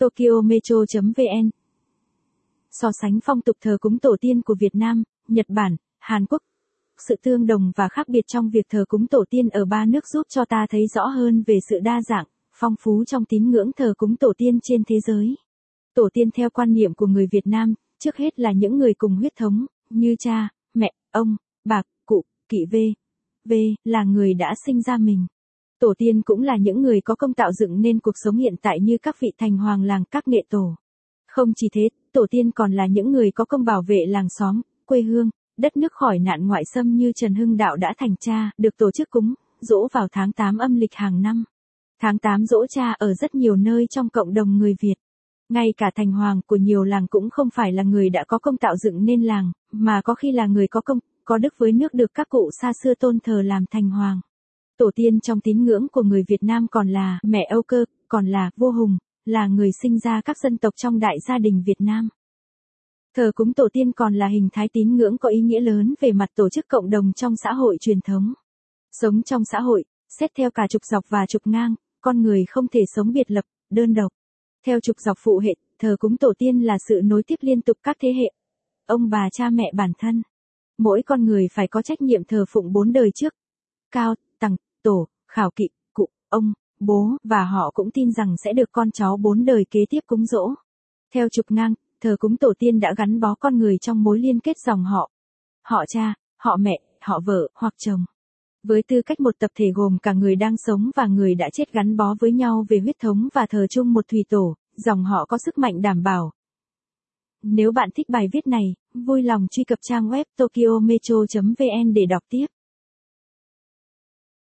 Tokyo Metro.vn So sánh phong tục thờ cúng tổ tiên của Việt Nam, Nhật Bản, Hàn Quốc. Sự tương đồng và khác biệt trong việc thờ cúng tổ tiên ở ba nước giúp cho ta thấy rõ hơn về sự đa dạng, phong phú trong tín ngưỡng thờ cúng tổ tiên trên thế giới. Tổ tiên theo quan niệm của người Việt Nam, trước hết là những người cùng huyết thống, như cha, mẹ, ông, bà, cụ, kỵ V. V là người đã sinh ra mình. Tổ tiên cũng là những người có công tạo dựng nên cuộc sống hiện tại như các vị thành hoàng làng các nghệ tổ. Không chỉ thế, tổ tiên còn là những người có công bảo vệ làng xóm, quê hương, đất nước khỏi nạn ngoại xâm như Trần Hưng Đạo đã thành cha, được tổ chức cúng, dỗ vào tháng 8 âm lịch hàng năm. Tháng 8 dỗ cha ở rất nhiều nơi trong cộng đồng người Việt. Ngay cả thành hoàng của nhiều làng cũng không phải là người đã có công tạo dựng nên làng, mà có khi là người có công, có đức với nước được các cụ xa xưa tôn thờ làm thành hoàng. Tổ tiên trong tín ngưỡng của người Việt Nam còn là mẹ Âu Cơ, còn là vua Hùng, là người sinh ra các dân tộc trong đại gia đình Việt Nam. Thờ cúng tổ tiên còn là hình thái tín ngưỡng có ý nghĩa lớn về mặt tổ chức cộng đồng trong xã hội truyền thống. Sống trong xã hội, xét theo cả trục dọc và trục ngang, con người không thể sống biệt lập, đơn độc. Theo trục dọc phụ hệ, thờ cúng tổ tiên là sự nối tiếp liên tục các thế hệ. Ông bà cha mẹ bản thân. Mỗi con người phải có trách nhiệm thờ phụng bốn đời trước. Cao, tầng, tổ, khảo kỵ, cụ, ông, bố, và họ cũng tin rằng sẽ được con cháu bốn đời kế tiếp cúng dỗ. Theo trục ngang, thờ cúng tổ tiên đã gắn bó con người trong mối liên kết dòng họ. Họ cha, họ mẹ, họ vợ, hoặc chồng. Với tư cách một tập thể gồm cả người đang sống và người đã chết gắn bó với nhau về huyết thống và thờ chung một thủy tổ, dòng họ có sức mạnh đảm bảo. Nếu bạn thích bài viết này, vui lòng truy cập trang web tokyometro.vn để đọc tiếp.